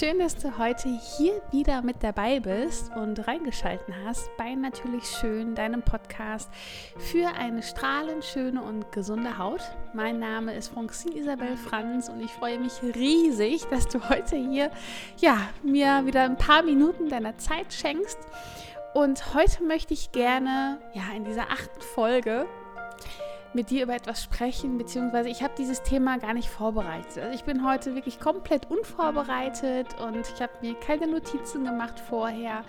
Schön, dass du heute hier wieder mit dabei bist und reingeschalten hast bei Natürlich Schön, deinem Podcast für eine strahlend schöne und gesunde Haut. Mein Name ist Francine Isabel Franz und ich freue mich riesig, dass du heute hier ja, mir wieder ein paar Minuten deiner Zeit schenkst. Und heute möchte ich gerne ja, in dieser achten Folge mit dir über etwas sprechen, beziehungsweise ich habe dieses Thema gar nicht vorbereitet. Also ich bin heute wirklich komplett unvorbereitet und ich habe mir keine Notizen gemacht vorher,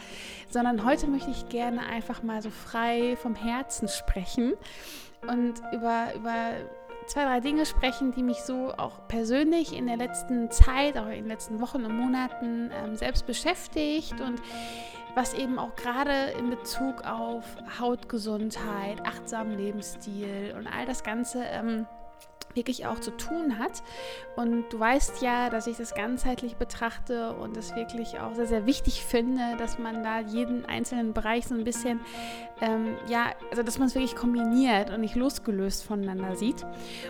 sondern heute möchte ich gerne einfach mal so frei vom Herzen sprechen und über, über zwei, drei Dinge sprechen, die mich so auch persönlich in der letzten Zeit, auch in den letzten Wochen und Monaten ähm, selbst beschäftigt und was eben auch gerade in Bezug auf Hautgesundheit, achtsamen Lebensstil und all das Ganze ähm, wirklich auch zu tun hat. Und du weißt ja, dass ich das ganzheitlich betrachte und es wirklich auch sehr, sehr wichtig finde, dass man da jeden einzelnen Bereich so ein bisschen, ähm, ja, also dass man es wirklich kombiniert und nicht losgelöst voneinander sieht.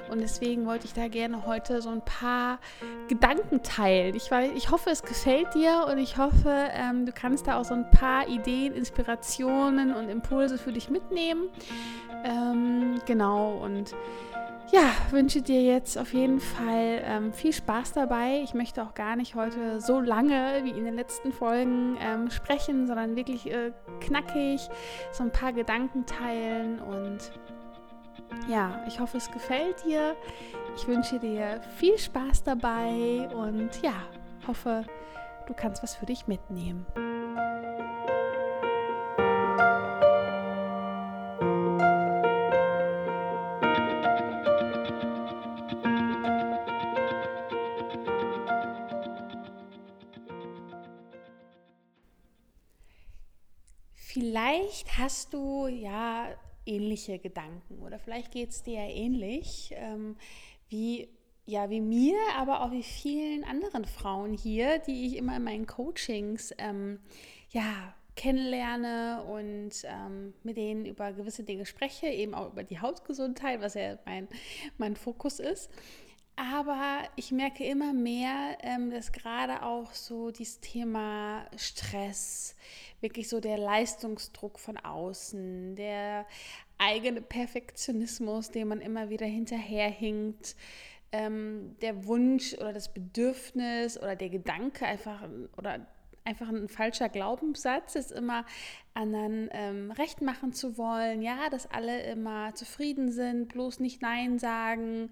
Und deswegen wollte ich da gerne heute so ein paar Gedanken teilen. Ich, weiß, ich hoffe, es gefällt dir und ich hoffe, ähm, du kannst da auch so ein paar Ideen, Inspirationen und Impulse für dich mitnehmen. Ähm, genau und ja, wünsche dir jetzt auf jeden Fall ähm, viel Spaß dabei. Ich möchte auch gar nicht heute so lange wie in den letzten Folgen ähm, sprechen, sondern wirklich äh, knackig so ein paar Gedanken teilen. Und ja, ich hoffe, es gefällt dir. Ich wünsche dir viel Spaß dabei und ja, hoffe, du kannst was für dich mitnehmen. Vielleicht hast du ja ähnliche Gedanken oder vielleicht geht es dir ja ähnlich ähm, wie, ja, wie mir, aber auch wie vielen anderen Frauen hier, die ich immer in meinen Coachings ähm, ja, kennenlerne und ähm, mit denen über gewisse Dinge spreche, eben auch über die Hautgesundheit, was ja mein, mein Fokus ist. Aber ich merke immer mehr, ähm, dass gerade auch so dieses Thema Stress, wirklich so der Leistungsdruck von außen, der eigene Perfektionismus, den man immer wieder hinterherhinkt, ähm, der Wunsch oder das Bedürfnis oder der Gedanke einfach oder einfach ein falscher Glaubenssatz ist immer anderen ähm, recht machen zu wollen, ja, dass alle immer zufrieden sind, bloß nicht Nein sagen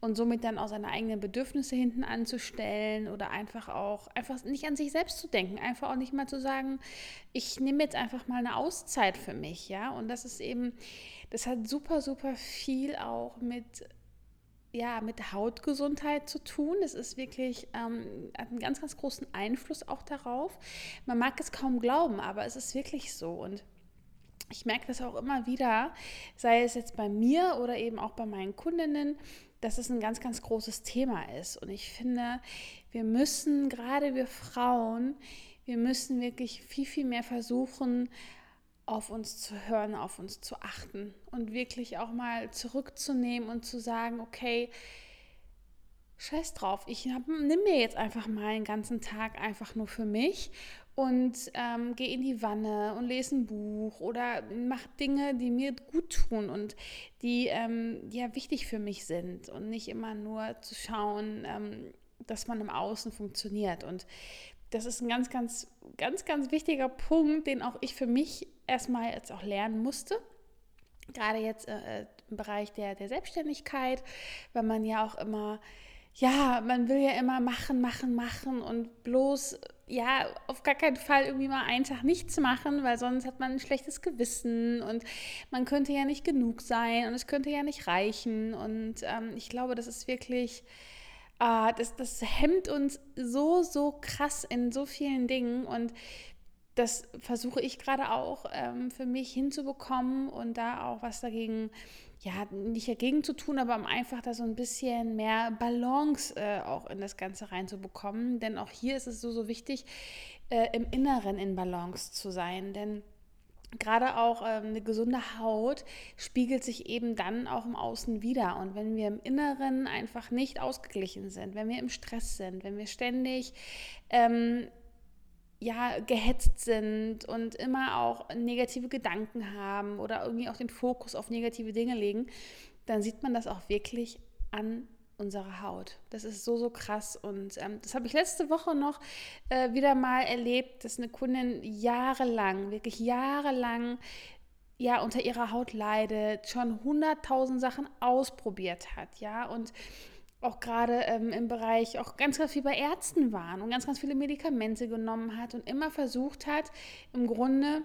und somit dann auch seine eigenen Bedürfnisse hinten anzustellen oder einfach auch einfach nicht an sich selbst zu denken, einfach auch nicht mal zu sagen, ich nehme jetzt einfach mal eine Auszeit für mich, ja, und das ist eben, das hat super, super viel auch mit ja, mit Hautgesundheit zu tun. Das ist wirklich, ähm, hat einen ganz, ganz großen Einfluss auch darauf. Man mag es kaum glauben, aber es ist wirklich so. Und ich merke das auch immer wieder, sei es jetzt bei mir oder eben auch bei meinen Kundinnen, dass es ein ganz, ganz großes Thema ist. Und ich finde, wir müssen, gerade wir Frauen, wir müssen wirklich viel, viel mehr versuchen, auf uns zu hören, auf uns zu achten und wirklich auch mal zurückzunehmen und zu sagen, okay, scheiß drauf, ich hab, nimm mir jetzt einfach mal einen ganzen Tag einfach nur für mich und ähm, gehe in die Wanne und lese ein Buch oder mache Dinge, die mir gut tun und die ähm, ja wichtig für mich sind und nicht immer nur zu schauen, ähm, dass man im Außen funktioniert. Und das ist ein ganz, ganz, ganz, ganz wichtiger Punkt, den auch ich für mich erstmal jetzt auch lernen musste. Gerade jetzt äh, im Bereich der, der Selbstständigkeit, weil man ja auch immer, ja, man will ja immer machen, machen, machen und bloß, ja, auf gar keinen Fall irgendwie mal einen Tag nichts machen, weil sonst hat man ein schlechtes Gewissen und man könnte ja nicht genug sein und es könnte ja nicht reichen. Und ähm, ich glaube, das ist wirklich Uh, das, das hemmt uns so, so krass in so vielen Dingen und das versuche ich gerade auch ähm, für mich hinzubekommen und da auch was dagegen, ja, nicht dagegen zu tun, aber um einfach da so ein bisschen mehr Balance äh, auch in das Ganze reinzubekommen. Denn auch hier ist es so, so wichtig, äh, im Inneren in Balance zu sein. Denn gerade auch ähm, eine gesunde Haut spiegelt sich eben dann auch im Außen wieder. Und wenn wir im Inneren einfach nicht ausgeglichen sind, wenn wir im Stress sind, wenn wir ständig ähm, ja, gehetzt sind und immer auch negative Gedanken haben oder irgendwie auch den Fokus auf negative Dinge legen, dann sieht man das auch wirklich an unserer Haut. Das ist so, so krass. Und ähm, das habe ich letzte Woche noch äh, wieder mal erlebt, dass eine Kundin jahrelang, wirklich jahrelang, ja, unter ihrer Haut leidet, schon hunderttausend Sachen ausprobiert hat, ja, und auch gerade ähm, im Bereich auch ganz, ganz viel bei Ärzten waren und ganz, ganz viele Medikamente genommen hat und immer versucht hat, im Grunde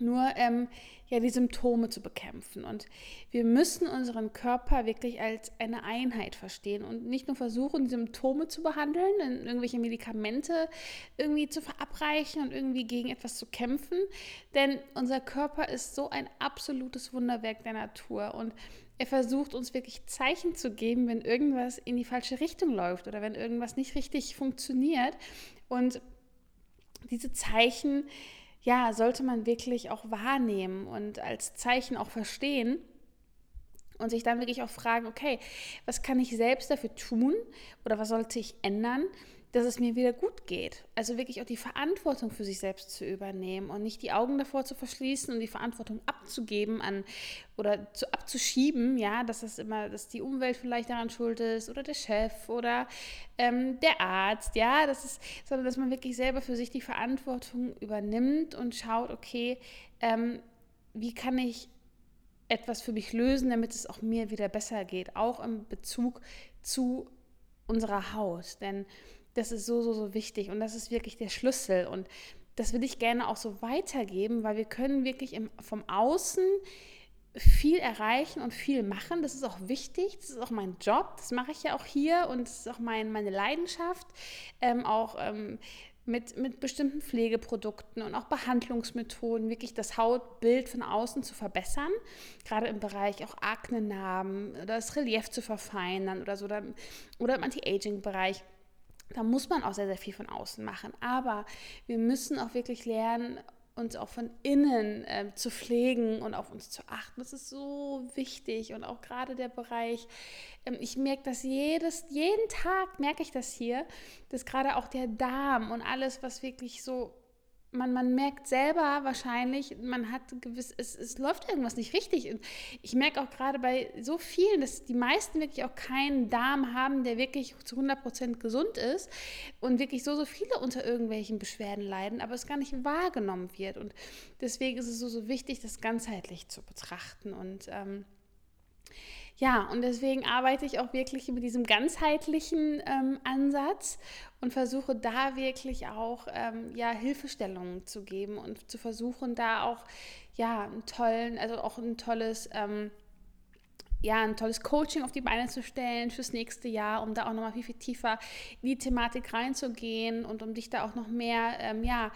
nur ähm, ja, die Symptome zu bekämpfen. Und wir müssen unseren Körper wirklich als eine Einheit verstehen und nicht nur versuchen, Symptome zu behandeln, irgendwelche Medikamente irgendwie zu verabreichen und irgendwie gegen etwas zu kämpfen. Denn unser Körper ist so ein absolutes Wunderwerk der Natur. Und er versucht uns wirklich Zeichen zu geben, wenn irgendwas in die falsche Richtung läuft oder wenn irgendwas nicht richtig funktioniert. Und diese Zeichen, ja, sollte man wirklich auch wahrnehmen und als Zeichen auch verstehen und sich dann wirklich auch fragen, okay, was kann ich selbst dafür tun oder was sollte ich ändern, dass es mir wieder gut geht. Also wirklich auch die Verantwortung für sich selbst zu übernehmen und nicht die Augen davor zu verschließen und die Verantwortung abzugeben an oder zu, abzuschieben, ja, dass das immer, dass die Umwelt vielleicht daran schuld ist oder der Chef oder ähm, der Arzt, ja, das ist, sondern dass man wirklich selber für sich die Verantwortung übernimmt und schaut, okay, ähm, wie kann ich etwas für mich lösen, damit es auch mir wieder besser geht, auch im Bezug zu unserer Haut, denn das ist so, so, so wichtig und das ist wirklich der Schlüssel. Und das will ich gerne auch so weitergeben, weil wir können wirklich im, vom Außen viel erreichen und viel machen. Das ist auch wichtig. Das ist auch mein Job. Das mache ich ja auch hier und das ist auch mein, meine Leidenschaft. Ähm, auch ähm, mit, mit bestimmten Pflegeprodukten und auch Behandlungsmethoden wirklich das Hautbild von außen zu verbessern. Gerade im Bereich auch Aknenarben oder das Relief zu verfeinern oder so oder, oder im Anti-Aging-Bereich da muss man auch sehr, sehr viel von außen machen. Aber wir müssen auch wirklich lernen, uns auch von innen äh, zu pflegen und auf uns zu achten. Das ist so wichtig. Und auch gerade der Bereich, ähm, ich merke das jedes, jeden Tag merke ich das hier, dass gerade auch der Darm und alles, was wirklich so man, man merkt selber wahrscheinlich, man hat gewiss, es, es läuft irgendwas nicht richtig. Und ich merke auch gerade bei so vielen, dass die meisten wirklich auch keinen Darm haben, der wirklich zu 100% gesund ist und wirklich so, so viele unter irgendwelchen Beschwerden leiden, aber es gar nicht wahrgenommen wird. Und deswegen ist es so, so wichtig, das ganzheitlich zu betrachten und ähm, ja, und deswegen arbeite ich auch wirklich mit diesem ganzheitlichen ähm, Ansatz und versuche da wirklich auch ähm, ja, Hilfestellungen zu geben und zu versuchen, da auch ja, einen tollen, also auch ein tolles, ähm, ja, ein tolles Coaching auf die Beine zu stellen fürs nächste Jahr, um da auch nochmal viel, viel tiefer in die Thematik reinzugehen und um dich da auch noch mehr, ähm, ja,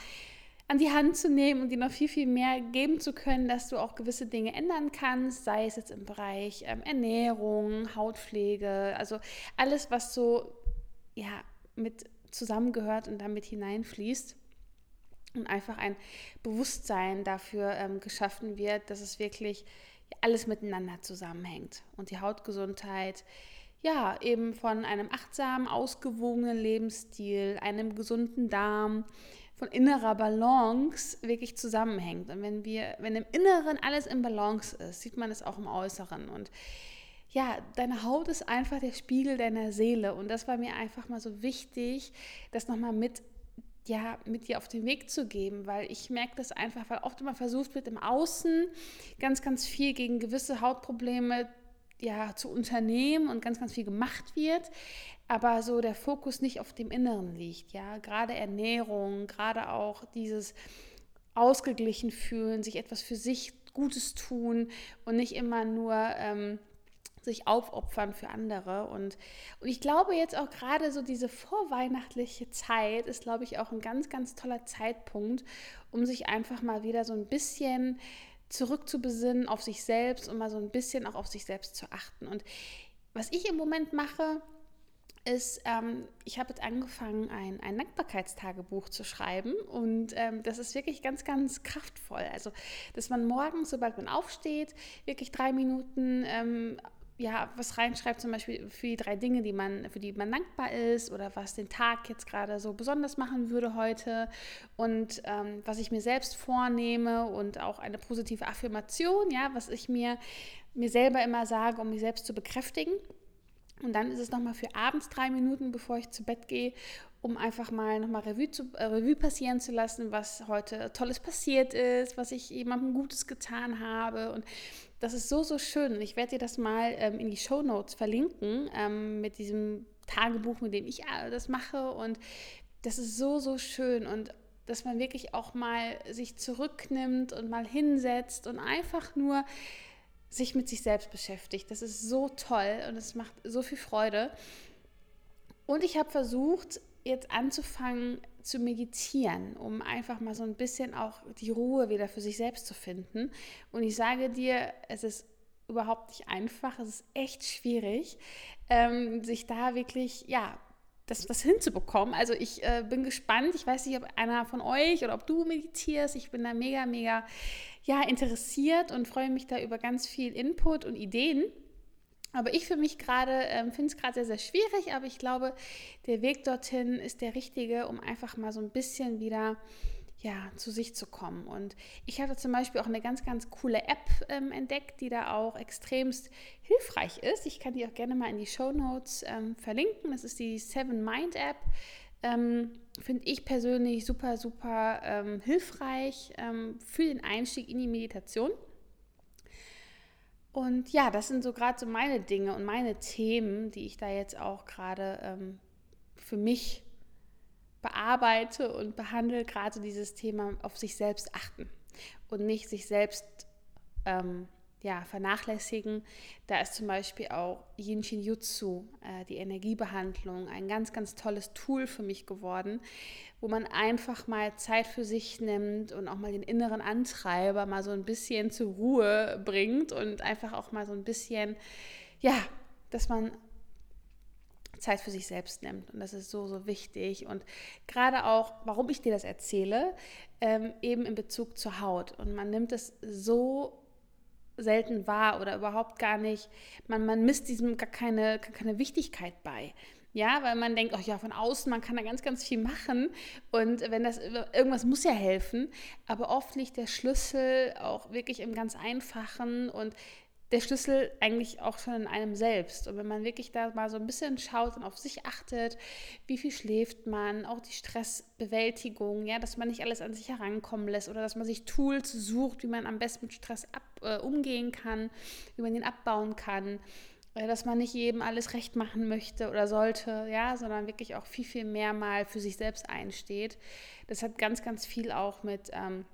an die Hand zu nehmen und dir noch viel, viel mehr geben zu können, dass du auch gewisse Dinge ändern kannst, sei es jetzt im Bereich ähm, Ernährung, Hautpflege, also alles, was so ja, mit zusammengehört und damit hineinfließt. Und einfach ein Bewusstsein dafür ähm, geschaffen wird, dass es wirklich alles miteinander zusammenhängt. Und die Hautgesundheit, ja, eben von einem achtsamen, ausgewogenen Lebensstil, einem gesunden Darm, von innerer Balance wirklich zusammenhängt. Und wenn wir, wenn im Inneren alles in Balance ist, sieht man es auch im Äußeren. Und ja, deine Haut ist einfach der Spiegel deiner Seele. Und das war mir einfach mal so wichtig, das nochmal mit ja, mit dir auf den Weg zu geben, weil ich merke das einfach, weil oft immer versucht wird, im Außen ganz, ganz viel gegen gewisse Hautprobleme ja, zu unternehmen und ganz, ganz viel gemacht wird aber so der Fokus nicht auf dem Inneren liegt, ja, gerade Ernährung, gerade auch dieses ausgeglichen fühlen, sich etwas für sich Gutes tun und nicht immer nur ähm, sich aufopfern für andere. Und, und ich glaube jetzt auch gerade so diese vorweihnachtliche Zeit ist, glaube ich, auch ein ganz, ganz toller Zeitpunkt, um sich einfach mal wieder so ein bisschen zurückzubesinnen auf sich selbst und mal so ein bisschen auch auf sich selbst zu achten. Und was ich im Moment mache, ist, ähm, ich habe jetzt angefangen, ein, ein Dankbarkeitstagebuch zu schreiben und ähm, das ist wirklich ganz, ganz kraftvoll. Also, dass man morgens, sobald man aufsteht, wirklich drei Minuten ähm, ja, was reinschreibt, zum Beispiel für die drei Dinge, die man, für die man dankbar ist oder was den Tag jetzt gerade so besonders machen würde heute und ähm, was ich mir selbst vornehme und auch eine positive Affirmation, ja, was ich mir, mir selber immer sage, um mich selbst zu bekräftigen. Und dann ist es nochmal für abends drei Minuten, bevor ich zu Bett gehe, um einfach mal nochmal Revue, zu, äh, Revue passieren zu lassen, was heute Tolles passiert ist, was ich jemandem Gutes getan habe. Und das ist so, so schön. Und ich werde dir das mal ähm, in die Show Notes verlinken ähm, mit diesem Tagebuch, mit dem ich äh, das mache. Und das ist so, so schön. Und dass man wirklich auch mal sich zurücknimmt und mal hinsetzt und einfach nur sich mit sich selbst beschäftigt. Das ist so toll und es macht so viel Freude. Und ich habe versucht, jetzt anzufangen zu meditieren, um einfach mal so ein bisschen auch die Ruhe wieder für sich selbst zu finden. Und ich sage dir, es ist überhaupt nicht einfach, es ist echt schwierig, ähm, sich da wirklich, ja, das, das hinzubekommen. Also ich äh, bin gespannt. Ich weiß nicht, ob einer von euch oder ob du meditierst. Ich bin da mega, mega ja, interessiert und freue mich da über ganz viel Input und Ideen. Aber ich für mich gerade ähm, finde es gerade sehr, sehr schwierig, aber ich glaube, der Weg dorthin ist der richtige, um einfach mal so ein bisschen wieder ja, zu sich zu kommen. Und ich habe zum Beispiel auch eine ganz, ganz coole App ähm, entdeckt, die da auch extremst hilfreich ist. Ich kann die auch gerne mal in die Show Notes ähm, verlinken. Das ist die Seven Mind App. Ähm, Finde ich persönlich super, super ähm, hilfreich ähm, für den Einstieg in die Meditation. Und ja, das sind so gerade so meine Dinge und meine Themen, die ich da jetzt auch gerade ähm, für mich bearbeite und behandle, gerade dieses Thema auf sich selbst achten und nicht sich selbst ähm, ja, vernachlässigen. Da ist zum Beispiel auch Yin Shin Jutsu, äh, die Energiebehandlung, ein ganz, ganz tolles Tool für mich geworden, wo man einfach mal Zeit für sich nimmt und auch mal den inneren Antreiber mal so ein bisschen zur Ruhe bringt und einfach auch mal so ein bisschen, ja, dass man Zeit für sich selbst nimmt. Und das ist so, so wichtig. Und gerade auch, warum ich dir das erzähle, ähm, eben in Bezug zur Haut. Und man nimmt es so selten wahr oder überhaupt gar nicht, man, man misst diesem gar keine, gar keine Wichtigkeit bei. Ja, weil man denkt, ach ja, von außen, man kann da ganz, ganz viel machen. Und wenn das, irgendwas muss ja helfen, aber oft liegt der Schlüssel auch wirklich im ganz Einfachen. Und der Schlüssel eigentlich auch schon in einem selbst. Und wenn man wirklich da mal so ein bisschen schaut und auf sich achtet, wie viel schläft man, auch die Stressbewältigung, ja, dass man nicht alles an sich herankommen lässt oder dass man sich Tools sucht, wie man am besten mit Stress ab, äh, umgehen kann, wie man ihn abbauen kann, äh, dass man nicht jedem alles recht machen möchte oder sollte, ja, sondern wirklich auch viel, viel mehr mal für sich selbst einsteht. Das hat ganz, ganz viel auch mit, ähm,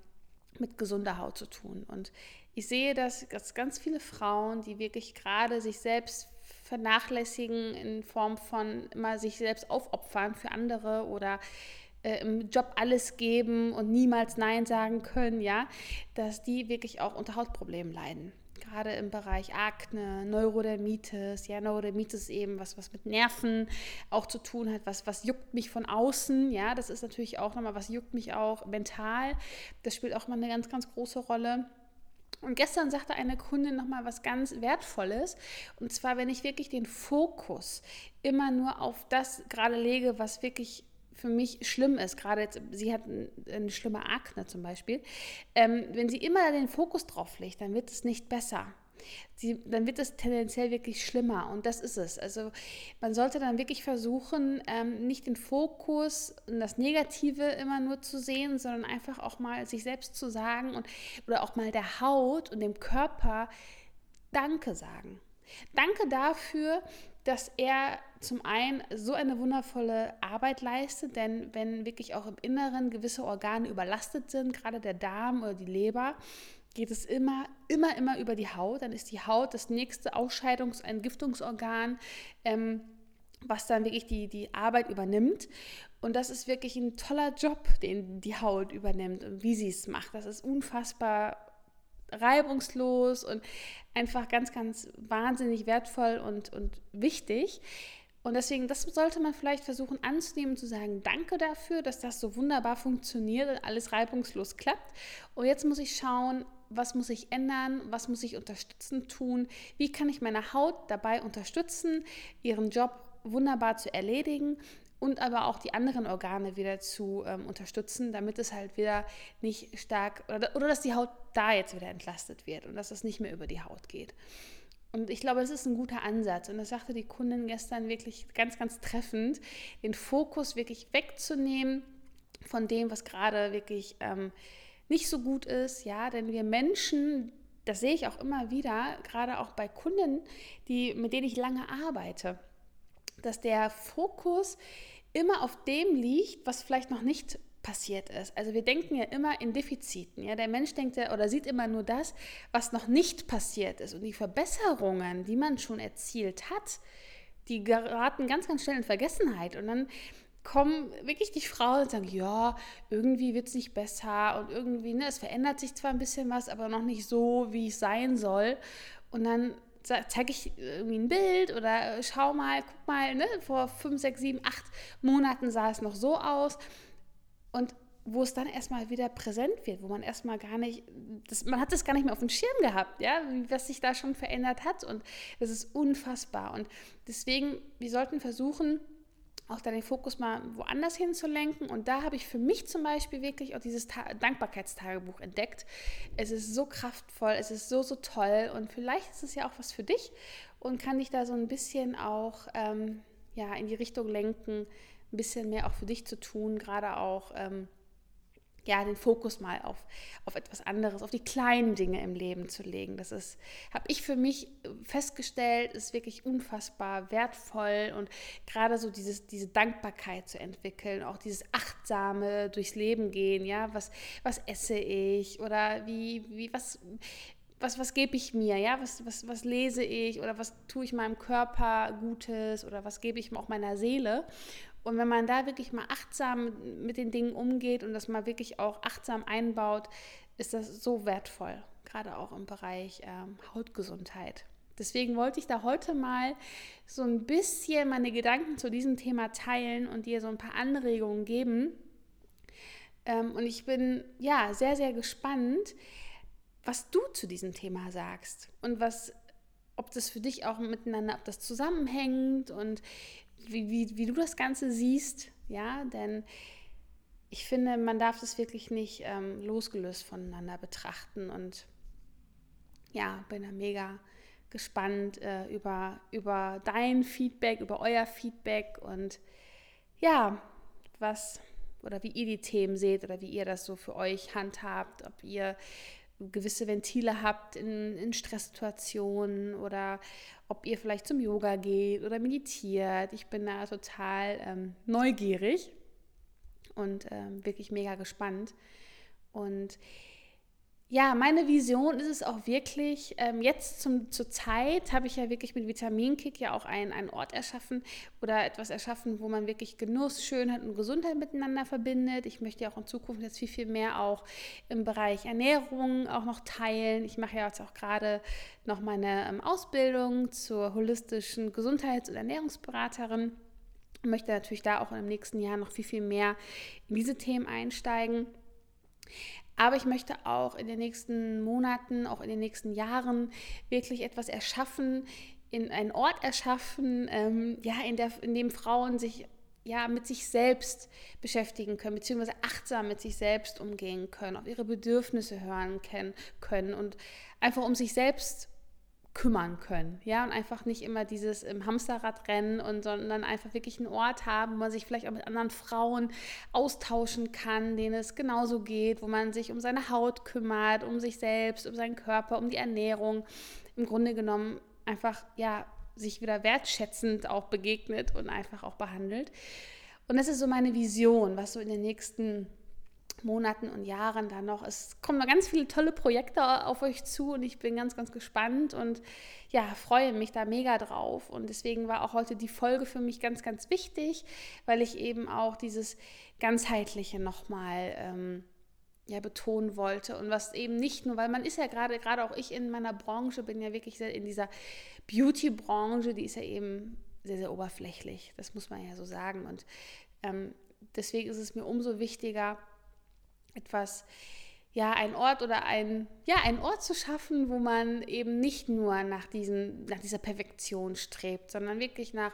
mit gesunder Haut zu tun. Und ich sehe, dass, dass ganz viele Frauen, die wirklich gerade sich selbst vernachlässigen in Form von immer sich selbst aufopfern für andere oder äh, im Job alles geben und niemals Nein sagen können, ja, dass die wirklich auch unter Hautproblemen leiden. Gerade im Bereich Akne, Neurodermitis, ja, Neurodermitis eben was, was mit Nerven auch zu tun hat, was, was juckt mich von außen, ja, das ist natürlich auch nochmal, was juckt mich auch mental, das spielt auch mal eine ganz, ganz große Rolle. Und gestern sagte eine Kundin nochmal was ganz Wertvolles. Und zwar, wenn ich wirklich den Fokus immer nur auf das gerade lege, was wirklich für mich schlimm ist, gerade jetzt, sie hat eine schlimme Akne zum Beispiel, ähm, wenn sie immer den Fokus drauf legt, dann wird es nicht besser. Sie, dann wird es tendenziell wirklich schlimmer und das ist es. Also man sollte dann wirklich versuchen, ähm, nicht den Fokus und das Negative immer nur zu sehen, sondern einfach auch mal sich selbst zu sagen und oder auch mal der Haut und dem Körper Danke sagen. Danke dafür, dass er zum einen so eine wundervolle Arbeit leistet, denn wenn wirklich auch im Inneren gewisse Organe überlastet sind, gerade der Darm oder die Leber, geht es immer, immer, immer über die Haut. Dann ist die Haut das nächste Ausscheidungs-, Entgiftungsorgan, ähm, was dann wirklich die, die Arbeit übernimmt. Und das ist wirklich ein toller Job, den die Haut übernimmt und wie sie es macht. Das ist unfassbar reibungslos und einfach ganz, ganz wahnsinnig wertvoll und, und wichtig. Und deswegen, das sollte man vielleicht versuchen anzunehmen, zu sagen, danke dafür, dass das so wunderbar funktioniert und alles reibungslos klappt. Und jetzt muss ich schauen, was muss ich ändern, was muss ich unterstützend tun, wie kann ich meine Haut dabei unterstützen, ihren Job wunderbar zu erledigen und aber auch die anderen Organe wieder zu ähm, unterstützen, damit es halt wieder nicht stark oder, oder dass die Haut da jetzt wieder entlastet wird und dass es nicht mehr über die Haut geht. Und ich glaube, es ist ein guter Ansatz. Und das sagte die Kundin gestern wirklich ganz, ganz treffend, den Fokus wirklich wegzunehmen von dem, was gerade wirklich ähm, nicht so gut ist. Ja, denn wir Menschen, das sehe ich auch immer wieder, gerade auch bei Kunden, die, mit denen ich lange arbeite, dass der Fokus immer auf dem liegt, was vielleicht noch nicht passiert ist. Also wir denken ja immer in Defiziten. Ja? Der Mensch denkt ja oder sieht immer nur das, was noch nicht passiert ist. Und die Verbesserungen, die man schon erzielt hat, die geraten ganz, ganz schnell in Vergessenheit. Und dann kommen wirklich die Frauen und sagen, ja, irgendwie wird es nicht besser und irgendwie, ne, es verändert sich zwar ein bisschen was, aber noch nicht so, wie es sein soll. Und dann zeige ich irgendwie ein Bild oder schau mal, guck mal, ne, vor fünf, sechs, sieben, acht Monaten sah es noch so aus. Und wo es dann erstmal wieder präsent wird, wo man erstmal gar nicht, das, man hat das gar nicht mehr auf dem Schirm gehabt, ja, was sich da schon verändert hat. Und das ist unfassbar. Und deswegen, wir sollten versuchen, auch da den Fokus mal woanders hinzulenken. Und da habe ich für mich zum Beispiel wirklich auch dieses Ta Dankbarkeitstagebuch entdeckt. Es ist so kraftvoll, es ist so, so toll und vielleicht ist es ja auch was für dich und kann dich da so ein bisschen auch ähm, ja, in die Richtung lenken, ein bisschen mehr auch für dich zu tun, gerade auch. Ähm, ja, den Fokus mal auf, auf etwas anderes, auf die kleinen Dinge im Leben zu legen. Das ist, habe ich für mich festgestellt, ist wirklich unfassbar wertvoll und gerade so dieses, diese Dankbarkeit zu entwickeln, auch dieses achtsame durchs Leben gehen, ja, was, was esse ich oder wie, wie, was, was, was gebe ich mir, ja, was, was, was lese ich oder was tue ich meinem Körper Gutes oder was gebe ich auch meiner Seele. Und wenn man da wirklich mal achtsam mit den Dingen umgeht und das mal wirklich auch achtsam einbaut, ist das so wertvoll, gerade auch im Bereich ähm, Hautgesundheit. Deswegen wollte ich da heute mal so ein bisschen meine Gedanken zu diesem Thema teilen und dir so ein paar Anregungen geben. Ähm, und ich bin ja sehr, sehr gespannt, was du zu diesem Thema sagst und was, ob das für dich auch miteinander, ob das zusammenhängt und wie, wie, wie du das Ganze siehst, ja, denn ich finde, man darf das wirklich nicht ähm, losgelöst voneinander betrachten und ja, bin da mega gespannt äh, über, über dein Feedback, über euer Feedback und ja, was oder wie ihr die Themen seht oder wie ihr das so für euch handhabt, ob ihr gewisse Ventile habt in, in Stresssituationen oder ob ihr vielleicht zum Yoga geht oder meditiert. Ich bin da total ähm, neugierig und ähm, wirklich mega gespannt. Und ja, meine Vision ist es auch wirklich, ähm, jetzt zum, zur Zeit habe ich ja wirklich mit Vitaminkick ja auch einen, einen Ort erschaffen oder etwas erschaffen, wo man wirklich Genuss, Schönheit und Gesundheit miteinander verbindet. Ich möchte ja auch in Zukunft jetzt viel, viel mehr auch im Bereich Ernährung auch noch teilen. Ich mache ja jetzt auch gerade noch meine ähm, Ausbildung zur holistischen Gesundheits- und Ernährungsberaterin. Ich möchte natürlich da auch im nächsten Jahr noch viel, viel mehr in diese Themen einsteigen. Aber ich möchte auch in den nächsten Monaten, auch in den nächsten Jahren wirklich etwas erschaffen, in einen Ort erschaffen, ähm, ja, in, der, in dem Frauen sich ja, mit sich selbst beschäftigen können, beziehungsweise achtsam mit sich selbst umgehen können, auf ihre Bedürfnisse hören können und einfach um sich selbst kümmern können, ja, und einfach nicht immer dieses im Hamsterrad rennen und sondern einfach wirklich einen Ort haben, wo man sich vielleicht auch mit anderen Frauen austauschen kann, denen es genauso geht, wo man sich um seine Haut kümmert, um sich selbst, um seinen Körper, um die Ernährung, im Grunde genommen einfach ja sich wieder wertschätzend auch begegnet und einfach auch behandelt. Und das ist so meine Vision, was so in den nächsten Monaten und Jahren dann noch. Es kommen ganz viele tolle Projekte auf euch zu und ich bin ganz, ganz gespannt und ja, freue mich da mega drauf. Und deswegen war auch heute die Folge für mich ganz, ganz wichtig, weil ich eben auch dieses ganzheitliche nochmal ähm, ja, betonen wollte und was eben nicht nur, weil man ist ja gerade, gerade auch ich in meiner Branche bin ja wirklich in dieser Beauty-Branche, die ist ja eben sehr, sehr oberflächlich. Das muss man ja so sagen. Und ähm, deswegen ist es mir umso wichtiger, etwas, ja, einen Ort oder ein, ja, einen Ort zu schaffen, wo man eben nicht nur nach, diesen, nach dieser Perfektion strebt, sondern wirklich nach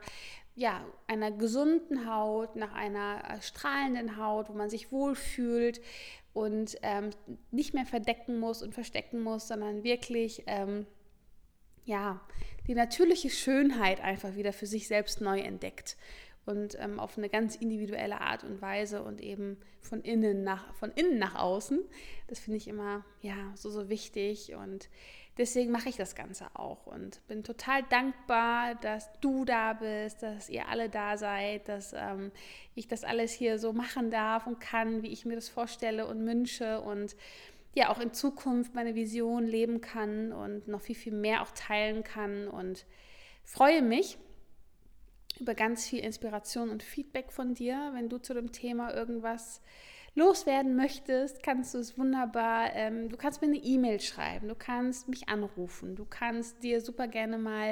ja, einer gesunden Haut, nach einer äh, strahlenden Haut, wo man sich wohlfühlt und ähm, nicht mehr verdecken muss und verstecken muss, sondern wirklich ähm, ja, die natürliche Schönheit einfach wieder für sich selbst neu entdeckt und ähm, auf eine ganz individuelle Art und Weise und eben von innen nach, von innen nach außen. Das finde ich immer ja, so, so wichtig und deswegen mache ich das Ganze auch und bin total dankbar, dass du da bist, dass ihr alle da seid, dass ähm, ich das alles hier so machen darf und kann, wie ich mir das vorstelle und wünsche und ja auch in Zukunft meine Vision leben kann und noch viel, viel mehr auch teilen kann und freue mich über ganz viel Inspiration und Feedback von dir. Wenn du zu dem Thema irgendwas loswerden möchtest, kannst du es wunderbar, ähm, du kannst mir eine E-Mail schreiben, du kannst mich anrufen, du kannst dir super gerne mal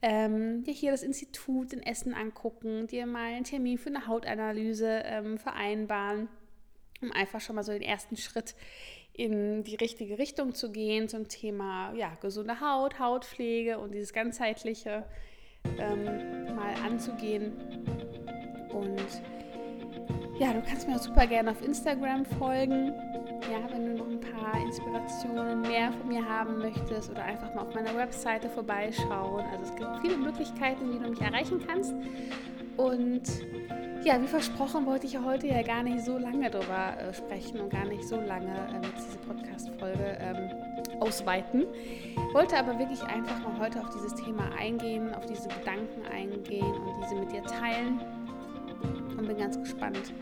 ähm, dir hier das Institut in Essen angucken, dir mal einen Termin für eine Hautanalyse ähm, vereinbaren, um einfach schon mal so den ersten Schritt in die richtige Richtung zu gehen zum Thema ja, gesunde Haut, Hautpflege und dieses ganzheitliche ähm, mal anzugehen. Und ja, du kannst mir auch super gerne auf Instagram folgen. Ja, wenn du noch ein paar Inspirationen mehr von mir haben möchtest oder einfach mal auf meiner Webseite vorbeischauen. Also es gibt viele Möglichkeiten, wie du mich erreichen kannst. Und ja, wie versprochen, wollte ich heute ja gar nicht so lange darüber äh, sprechen und gar nicht so lange äh, mit dieser Podcast-Folge ähm, ausweiten. Wollte aber wirklich einfach mal heute auf dieses Thema eingehen, auf diese Gedanken eingehen und diese mit dir teilen. Und bin ganz gespannt,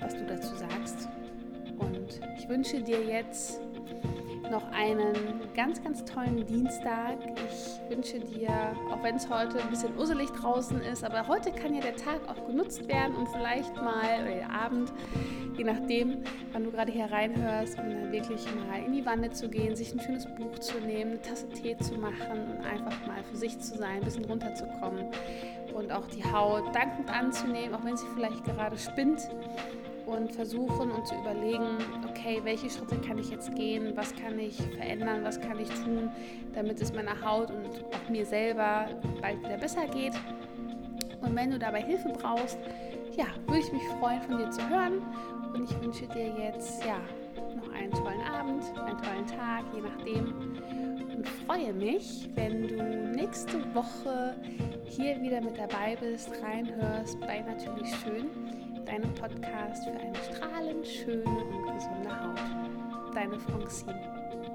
was du dazu sagst. Und ich wünsche dir jetzt noch einen ganz, ganz tollen Dienstag. Ich wünsche dir, auch wenn es heute ein bisschen usselig draußen ist, aber heute kann ja der Tag auch genutzt werden, um vielleicht mal, oder der Abend, je nachdem, wann du gerade hier reinhörst, um dann wirklich mal in die Wanne zu gehen, sich ein schönes Buch zu nehmen, eine Tasse Tee zu machen und einfach mal für sich zu sein, ein bisschen runterzukommen und auch die Haut dankend anzunehmen, auch wenn sie vielleicht gerade spinnt und versuchen und zu überlegen, okay, welche Schritte kann ich jetzt gehen, was kann ich verändern, was kann ich tun, damit es meiner Haut und auch mir selber bald wieder besser geht. Und wenn du dabei Hilfe brauchst, ja, würde ich mich freuen, von dir zu hören. Und ich wünsche dir jetzt ja noch einen tollen Abend, einen tollen Tag, je nachdem. Und freue mich, wenn du nächste Woche hier wieder mit dabei bist, reinhörst bei Natürlich Schön deinem Podcast für eine strahlend schöne und gesunde Haut. Deine Francine.